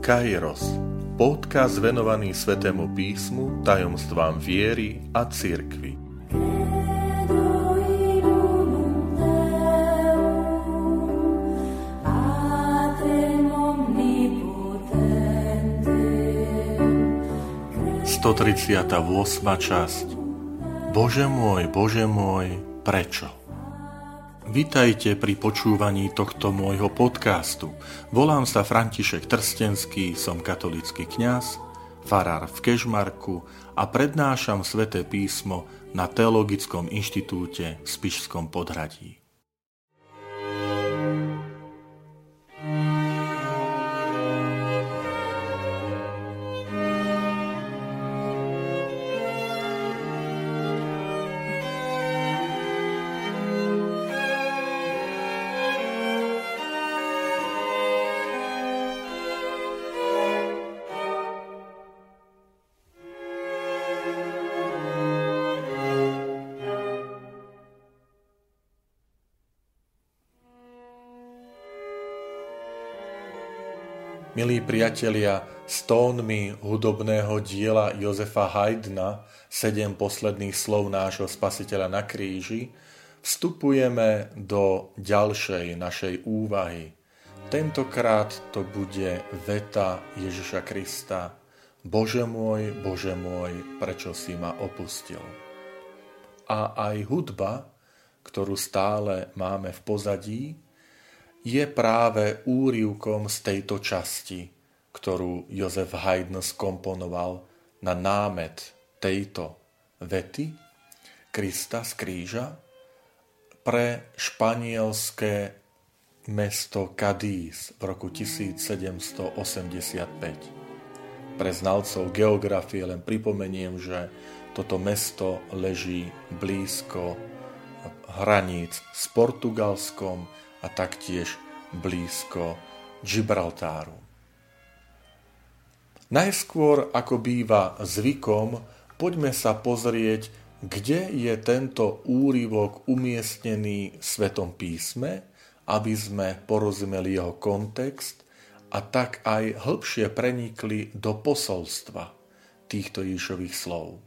Kairos, podcast venovaný Svetému písmu, tajomstvám viery a cirkvi. Sto časť Bože môj, Bože môj, prečo? Vitajte pri počúvaní tohto môjho podcastu. Volám sa František Trstenský, som katolický kňaz, farár v Kežmarku a prednášam sväté písmo na Teologickom inštitúte v Spišskom podhradí. Milí priatelia, s tónmi hudobného diela Jozefa Haydna, sedem posledných slov nášho spasiteľa na kríži, vstupujeme do ďalšej našej úvahy. Tentokrát to bude veta Ježiša Krista. Bože môj, Bože môj, prečo si ma opustil? A aj hudba, ktorú stále máme v pozadí, je práve úrivkom z tejto časti, ktorú Jozef Haydn skomponoval na námet tejto vety Krista z kríža pre španielské mesto Cadiz v roku 1785. Pre znalcov geografie len pripomeniem, že toto mesto leží blízko hraníc s Portugalskom, a taktiež blízko Gibraltáru. Najskôr, ako býva zvykom, poďme sa pozrieť, kde je tento úryvok umiestnený v Svetom písme, aby sme porozumeli jeho kontext a tak aj hĺbšie prenikli do posolstva týchto Ježišových slov.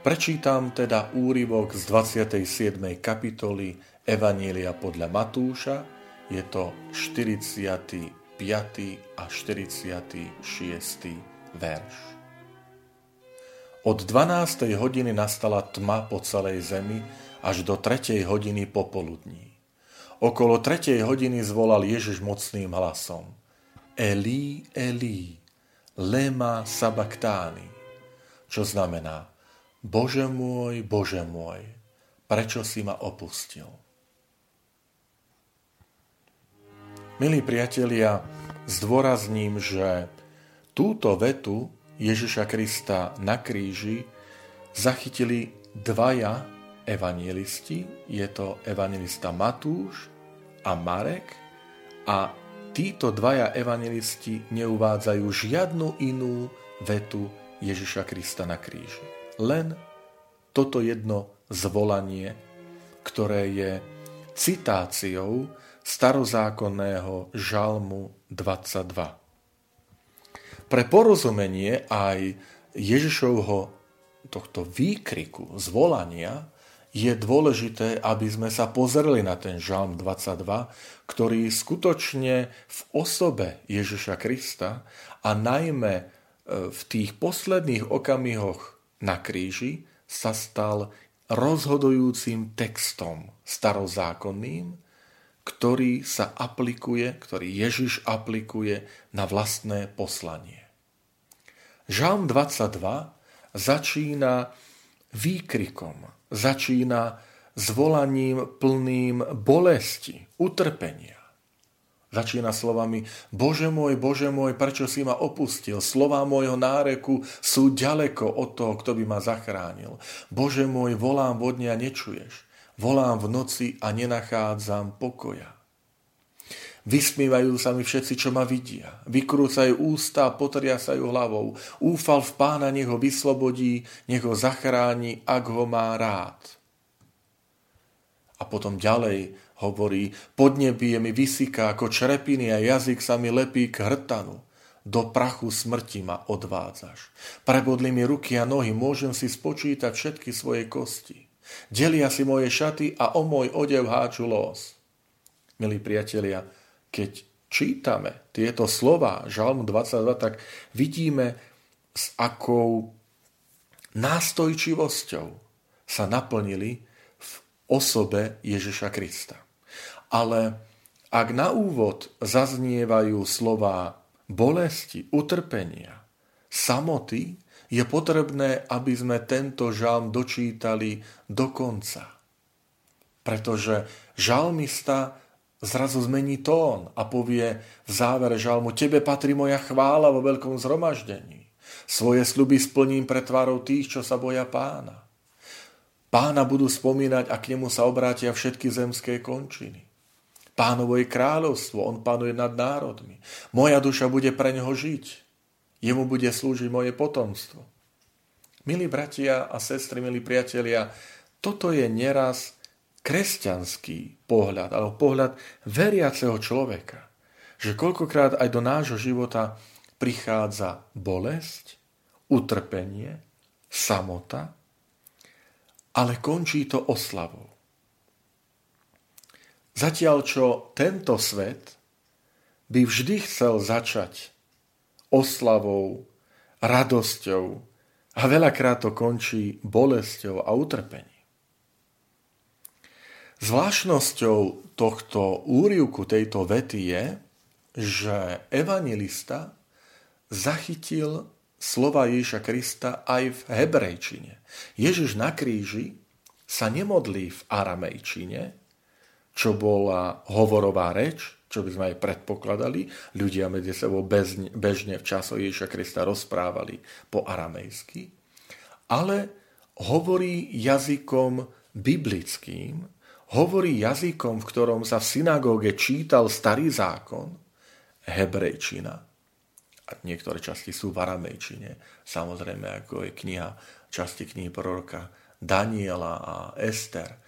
Prečítam teda úryvok z 27. kapitoly Evanília podľa Matúša, je to 45. a 46. verš. Od 12. hodiny nastala tma po celej zemi až do 3. hodiny popoludní. Okolo 3. hodiny zvolal Ježiš mocným hlasom. Eli, Eli, lema sabaktáni, čo znamená Bože môj, Bože môj, prečo si ma opustil? Milí priatelia, zdôrazním, že túto vetu Ježiša Krista na kríži zachytili dvaja evangelisti. Je to evangelista Matúš a Marek a títo dvaja evangelisti neuvádzajú žiadnu inú vetu Ježiša Krista na kríži. Len toto jedno zvolanie, ktoré je citáciou starozákonného žalmu 22. Pre porozumenie aj Ježišovho tohto výkriku, zvolania, je dôležité, aby sme sa pozreli na ten žalm 22, ktorý skutočne v osobe Ježiša Krista a najmä e, v tých posledných okamihoch na kríži sa stal rozhodujúcim textom starozákonným, ktorý sa aplikuje, ktorý Ježiš aplikuje na vlastné poslanie. Žalm 22 začína výkrikom, začína zvolaním plným bolesti, utrpenia. Začína slovami Bože môj, Bože môj, prečo si ma opustil? Slová môjho náreku sú ďaleko od toho, kto by ma zachránil. Bože môj, volám vodne a nečuješ. Volám v noci a nenachádzam pokoja. Vysmívajú sa mi všetci, čo ma vidia. Vykrúcajú ústa potriasajú hlavou. Úfal v pána, nech ho vyslobodí, nech ho zachráni, ak ho má rád. A potom ďalej hovorí, podnebie mi vysyká ako črepiny a jazyk sa mi lepí k hrtanu. do prachu smrti ma odvádzaš. Prebodli mi ruky a nohy, môžem si spočítať všetky svoje kosti. Delia si moje šaty a o môj odev háču los. Milí priatelia, keď čítame tieto slova Žalmu 22, tak vidíme, s akou nástojčivosťou sa naplnili v osobe Ježiša Krista. Ale ak na úvod zaznievajú slova bolesti, utrpenia, samoty, je potrebné, aby sme tento žalm dočítali do konca. Pretože žalmista zrazu zmení tón a povie v závere žalmu Tebe patrí moja chvála vo veľkom zhromaždení. Svoje sľuby splním pre tvárou tých, čo sa boja pána. Pána budú spomínať a k nemu sa obrátia všetky zemské končiny. Pánovo je kráľovstvo, on panuje nad národmi. Moja duša bude pre neho žiť. Jemu bude slúžiť moje potomstvo. Milí bratia a sestry, milí priatelia, toto je neraz kresťanský pohľad, alebo pohľad veriaceho človeka. Že koľkokrát aj do nášho života prichádza bolesť, utrpenie, samota, ale končí to oslavou. Zatiaľ, čo tento svet by vždy chcel začať oslavou, radosťou a veľakrát to končí bolesťou a utrpením. Zvláštnosťou tohto úrivku, tejto vety je, že evangelista zachytil slova Ježiša Krista aj v hebrejčine. Ježiš na kríži sa nemodlí v aramejčine, čo bola hovorová reč, čo by sme aj predpokladali. Ľudia medzi sebou bežne v času Ježiša Krista rozprávali po aramejsky. Ale hovorí jazykom biblickým, hovorí jazykom, v ktorom sa v synagóge čítal starý zákon, hebrejčina. A niektoré časti sú v aramejčine, samozrejme ako je kniha, časti knihy proroka Daniela a Ester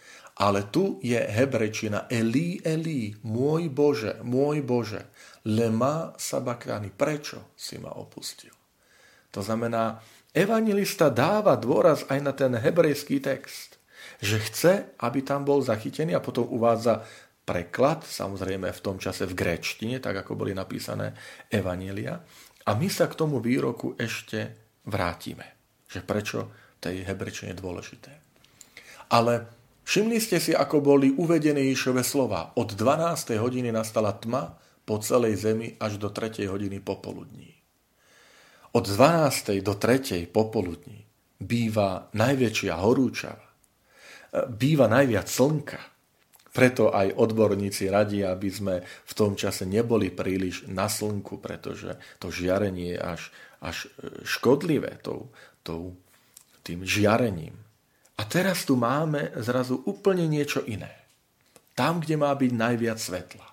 ale tu je hebrečina Eli, Eli, môj Bože, môj Bože, lema sabakani, prečo si ma opustil? To znamená, evangelista dáva dôraz aj na ten hebrejský text, že chce, aby tam bol zachytený a potom uvádza preklad, samozrejme v tom čase v gréčtine, tak ako boli napísané evanelia. A my sa k tomu výroku ešte vrátime, že prečo tej hebrečine je dôležité. Ale Všimli ste si, ako boli uvedené Ježišove slova. Od 12. hodiny nastala tma po celej zemi až do 3. hodiny popoludní. Od 12. do 3. popoludní býva najväčšia horúčava. Býva najviac slnka. Preto aj odborníci radia, aby sme v tom čase neboli príliš na slnku, pretože to žiarenie je až, až škodlivé tou, tou, tým žiarením. A teraz tu máme zrazu úplne niečo iné. Tam, kde má byť najviac svetla.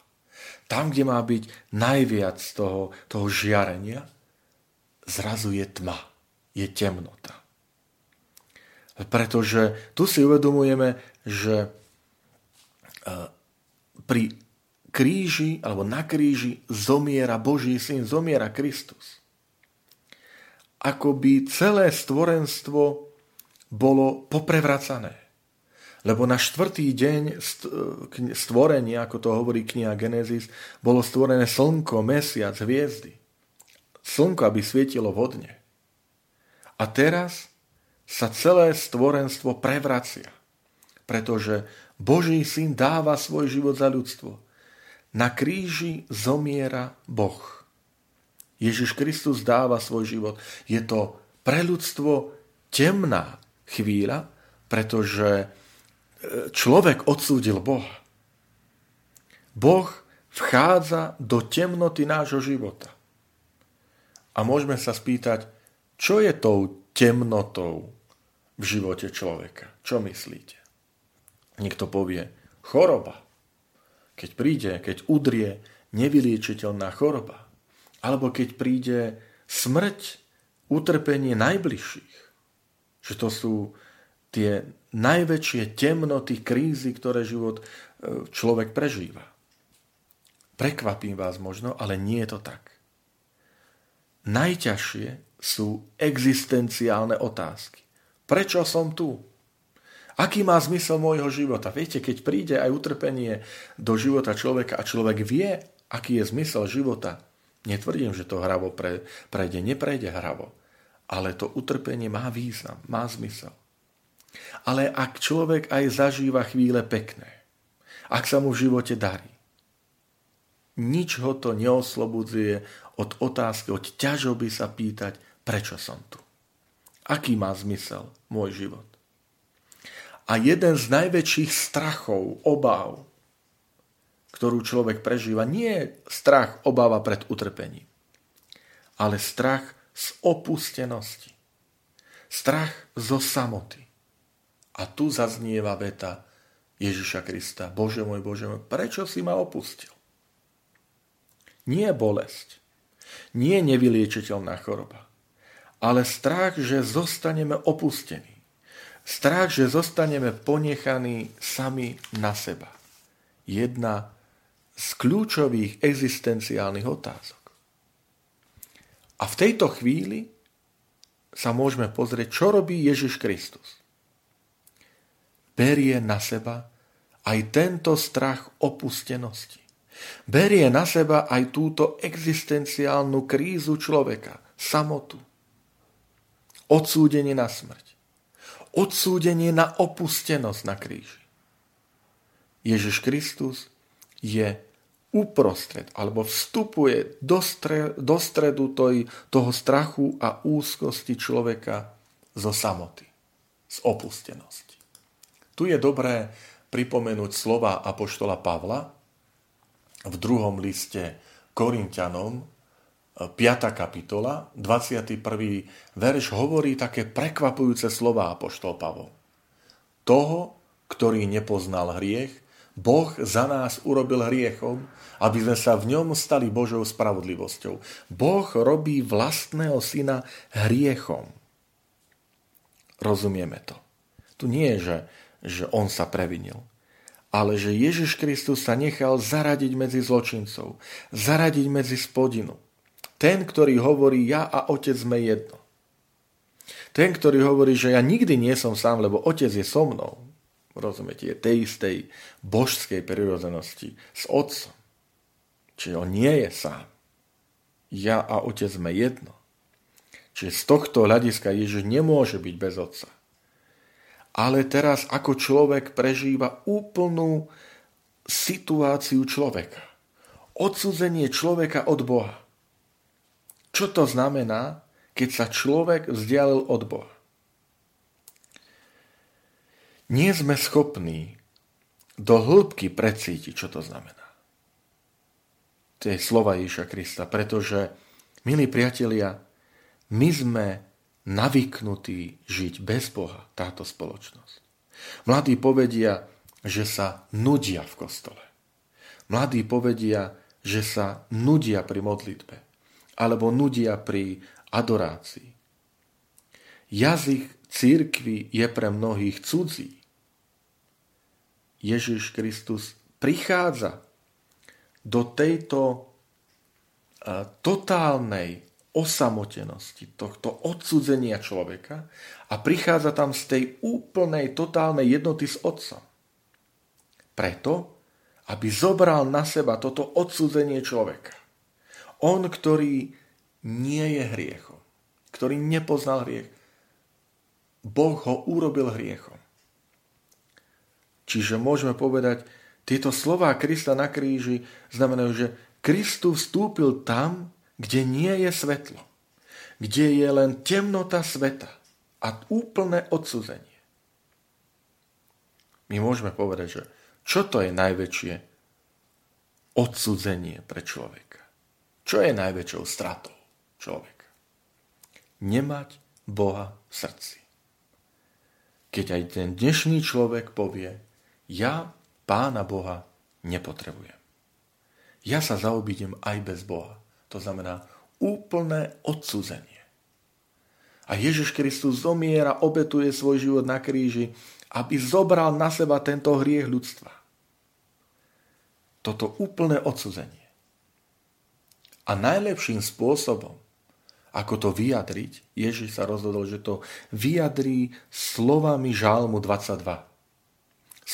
Tam, kde má byť najviac toho, toho žiarenia, zrazu je tma, je temnota. Pretože tu si uvedomujeme, že e, pri kríži alebo na kríži zomiera Boží syn, zomiera Kristus. Akoby celé stvorenstvo bolo poprevracané. Lebo na štvrtý deň stvorenia, ako to hovorí kniha Genesis, bolo stvorené slnko, mesiac, hviezdy. Slnko, aby svietilo vodne. A teraz sa celé stvorenstvo prevracia, pretože Boží syn dáva svoj život za ľudstvo. Na kríži zomiera Boh. Ježiš Kristus dáva svoj život. Je to pre ľudstvo temná, chvíľa, pretože e, človek odsúdil Boha. Boh vchádza do temnoty nášho života. A môžeme sa spýtať, čo je tou temnotou v živote človeka? Čo myslíte? Niekto povie, choroba. Keď príde, keď udrie nevyliečiteľná choroba. Alebo keď príde smrť, utrpenie najbližších. Že to sú tie najväčšie temnoty, krízy, ktoré život e, človek prežíva. Prekvapím vás možno, ale nie je to tak. najťažšie sú existenciálne otázky. Prečo som tu? Aký má zmysel môjho života? Viete, keď príde aj utrpenie do života človeka a človek vie, aký je zmysel života, netvrdím, že to hravo pre, prejde, neprejde hravo, ale to utrpenie má význam, má zmysel. Ale ak človek aj zažíva chvíle pekné, ak sa mu v živote darí, nič ho to neoslobodzuje od otázky, od ťažoby sa pýtať, prečo som tu. Aký má zmysel môj život. A jeden z najväčších strachov, obáv, ktorú človek prežíva, nie je strach, obáva pred utrpením, ale strach z opustenosti. Strach zo samoty. A tu zaznieva veta Ježiša Krista. Bože môj, Bože môj, prečo si ma opustil? Nie bolesť, nie nevyliečiteľná choroba, ale strach, že zostaneme opustení. Strach, že zostaneme ponechaní sami na seba. Jedna z kľúčových existenciálnych otázok. A v tejto chvíli sa môžeme pozrieť, čo robí Ježiš Kristus berie na seba aj tento strach opustenosti. Berie na seba aj túto existenciálnu krízu človeka, samotu. Odsúdenie na smrť. Odsúdenie na opustenosť na kríži. Ježiš Kristus je uprostred, alebo vstupuje do, stre, do stredu toj, toho strachu a úzkosti človeka zo samoty, z opustenosti. Tu je dobré pripomenúť slova Apoštola Pavla v druhom liste Korintianom, 5. kapitola, 21. verš hovorí také prekvapujúce slova Apoštol Pavol. Toho, ktorý nepoznal hriech, Boh za nás urobil hriechom, aby sme sa v ňom stali Božou spravodlivosťou. Boh robí vlastného syna hriechom. Rozumieme to. Tu nie je, že že on sa previnil. Ale že Ježiš Kristus sa nechal zaradiť medzi zločincov, zaradiť medzi spodinu. Ten, ktorý hovorí, ja a otec sme jedno. Ten, ktorý hovorí, že ja nikdy nie som sám, lebo otec je so mnou. Rozumiete, je tej istej božskej prirodzenosti s otcom. Čiže on nie je sám. Ja a otec sme jedno. Čiže z tohto hľadiska Ježiš nemôže byť bez otca ale teraz ako človek prežíva úplnú situáciu človeka. Odsudzenie človeka od Boha. Čo to znamená, keď sa človek vzdialil od Boha? Nie sme schopní do hĺbky precítiť, čo to znamená. To je slova Ježiša Krista, pretože, milí priatelia, my sme navyknutí žiť bez Boha táto spoločnosť. Mladí povedia, že sa nudia v kostole. Mladí povedia, že sa nudia pri modlitbe alebo nudia pri adorácii. Jazyk církvy je pre mnohých cudzí. Ježiš Kristus prichádza do tejto totálnej osamotenosti, tohto odsudzenia človeka a prichádza tam z tej úplnej, totálnej jednoty s Otcom. Preto, aby zobral na seba toto odsudzenie človeka. On, ktorý nie je hriechom, ktorý nepoznal hriech, Boh ho urobil hriechom. Čiže môžeme povedať, tieto slová Krista na kríži znamenajú, že Kristus vstúpil tam, kde nie je svetlo, kde je len temnota sveta a úplné odsudzenie. My môžeme povedať, že čo to je najväčšie odsudzenie pre človeka? Čo je najväčšou stratou človeka? Nemať Boha v srdci. Keď aj ten dnešný človek povie, ja pána Boha nepotrebujem. Ja sa zaobídem aj bez Boha. To znamená úplné odsudzenie. A Ježiš Kristus zomiera, obetuje svoj život na kríži, aby zobral na seba tento hriech ľudstva. Toto úplné odsudzenie. A najlepším spôsobom, ako to vyjadriť, Ježiš sa rozhodol, že to vyjadrí slovami Žálmu 22.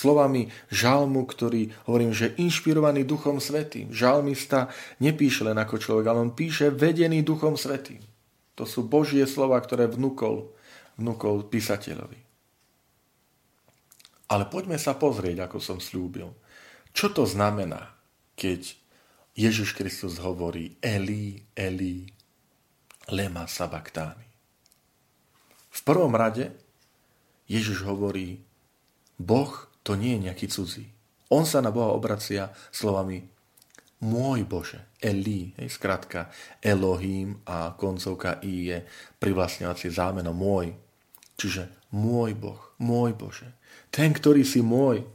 Slovami žalmu, ktorý, hovorím, že inšpirovaný Duchom Svetým. Žalmista nepíše len ako človek, ale on píše vedený Duchom Svetým. To sú Božie slova, ktoré vnúkol, vnúkol písateľovi. Ale poďme sa pozrieť, ako som slúbil. Čo to znamená, keď Ježiš Kristus hovorí Eli, Eli, lema sabaktáni. V prvom rade Ježiš hovorí, Boh to nie je nejaký cudzí. On sa na Boha obracia slovami môj Bože, Eli, hej, skratka Elohim a koncovka I je privlastňovacie zámeno môj. Čiže môj Boh, môj Bože. Ten, ktorý si môj,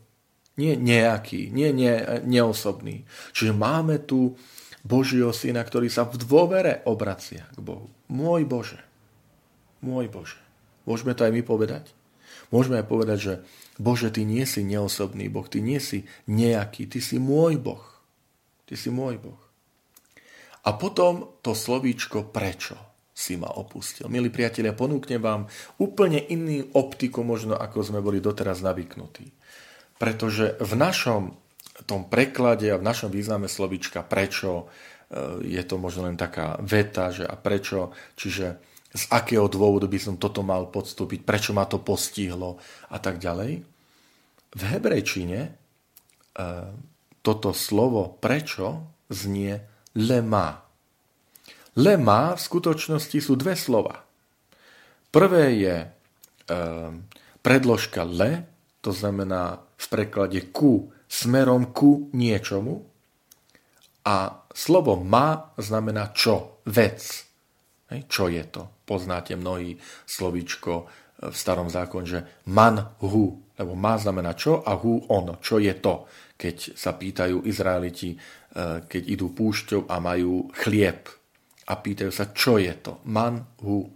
nie nejaký, nie, nie neosobný. Čiže máme tu Božieho syna, ktorý sa v dôvere obracia k Bohu. Môj Bože, môj Bože. Môžeme to aj my povedať? Môžeme aj povedať, že Bože, Ty nie si neosobný Boh, Ty nie si nejaký, Ty si môj Boh. Ty si môj Boh. A potom to slovíčko prečo si ma opustil. Milí priatelia, ponúknem vám úplne iný optiku, možno ako sme boli doteraz navyknutí. Pretože v našom tom preklade a v našom význame slovíčka prečo e, je to možno len taká veta, že a prečo, čiže z akého dôvodu by som toto mal podstúpiť, prečo ma to postihlo a tak ďalej. V hebrejčine e, toto slovo prečo znie lema. Lema v skutočnosti sú dve slova. Prvé je e, predložka le, to znamená v preklade ku, smerom ku niečomu. A slovo ma znamená čo, vec. Čo je to? poznáte mnohí slovíčko e, v starom zákon, že man hu, lebo ma znamená čo a hu ono, čo je to. Keď sa pýtajú Izraeliti, e, keď idú púšťou a majú chlieb a pýtajú sa, čo je to. Man hu,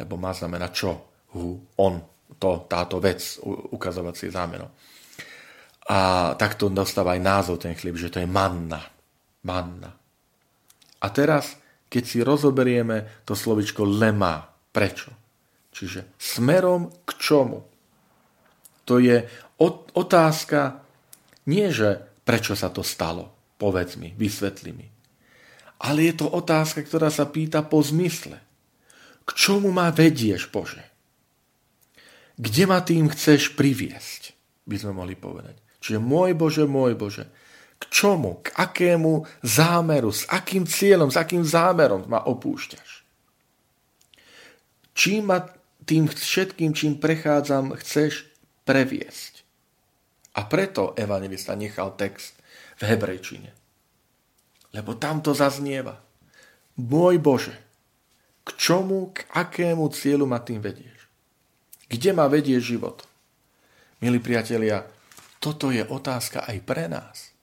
lebo ma znamená čo, hu, on, to, táto vec, ukazovacie zámeno. A takto dostáva aj názov ten chlieb, že to je manna. Manna. A teraz keď si rozoberieme to slovičko lema. Prečo? Čiže smerom k čomu? To je otázka nie, že prečo sa to stalo, povedz mi, vysvetli mi. Ale je to otázka, ktorá sa pýta po zmysle. K čomu ma vedieš, Bože? Kde ma tým chceš priviesť, by sme mohli povedať. Čiže môj Bože, môj Bože, k čomu, k akému zámeru, s akým cieľom, s akým zámerom ma opúšťaš. Čím ma tým všetkým, čím prechádzam, chceš previesť. A preto evangelista nechal text v hebrejčine. Lebo tam to zaznieva. Môj Bože, k čomu, k akému cieľu ma tým vedieš? Kde ma vedie život? Milí priatelia, toto je otázka aj pre nás.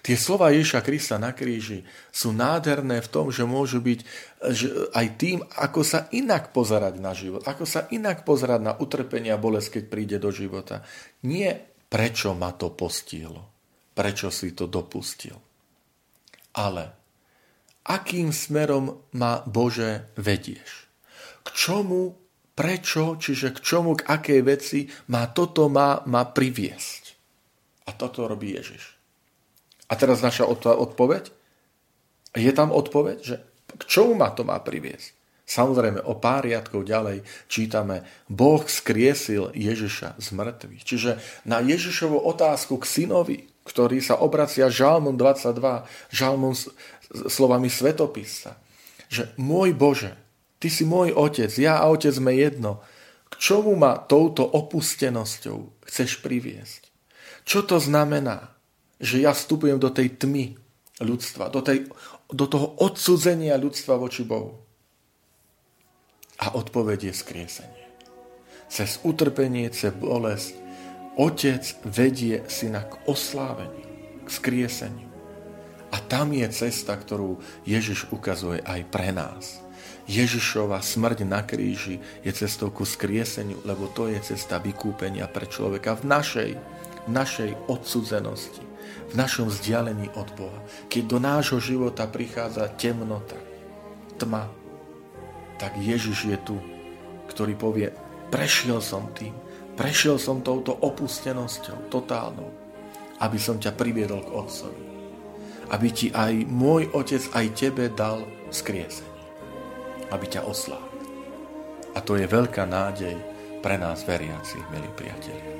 Tie slova Ježa Krista na kríži sú nádherné v tom, že môžu byť že aj tým, ako sa inak pozerať na život, ako sa inak pozerať na utrpenie a bolesť, keď príde do života. Nie prečo ma to postihlo, prečo si to dopustil, ale akým smerom ma Bože vedieš. K čomu, prečo, čiže k čomu, k akej veci ma toto má, má priviesť. A toto robí Ježiš. A teraz naša odpoveď? Je tam odpoveď, že k čomu ma to má priviesť? Samozrejme, o pár riadkov ďalej čítame, Boh skriesil Ježiša z mŕtvych. Čiže na Ježišovu otázku k synovi, ktorý sa obracia žalmom 22, žalmom slovami svetopisa, že môj Bože, ty si môj otec, ja a otec sme jedno, k čomu ma touto opustenosťou chceš priviesť? Čo to znamená? Že ja vstupujem do tej tmy ľudstva, do, tej, do toho odsudzenia ľudstva voči Bohu. A odpoveď je skriesenie. Cez utrpenie, cez bolesť, Otec vedie syna k osláveniu, k skrieseniu. A tam je cesta, ktorú Ježiš ukazuje aj pre nás. Ježišova smrť na kríži je cestou ku skrieseniu, lebo to je cesta vykúpenia pre človeka v našej, našej odsudzenosti v našom vzdialení od Boha. Keď do nášho života prichádza temnota, tma, tak Ježiš je tu, ktorý povie, prešiel som tým, prešiel som touto opustenosťou totálnou, aby som ťa priviedol k Otcovi. Aby ti aj môj Otec, aj tebe dal skriese. Aby ťa oslávil. A to je veľká nádej pre nás veriacich, milí priatelia.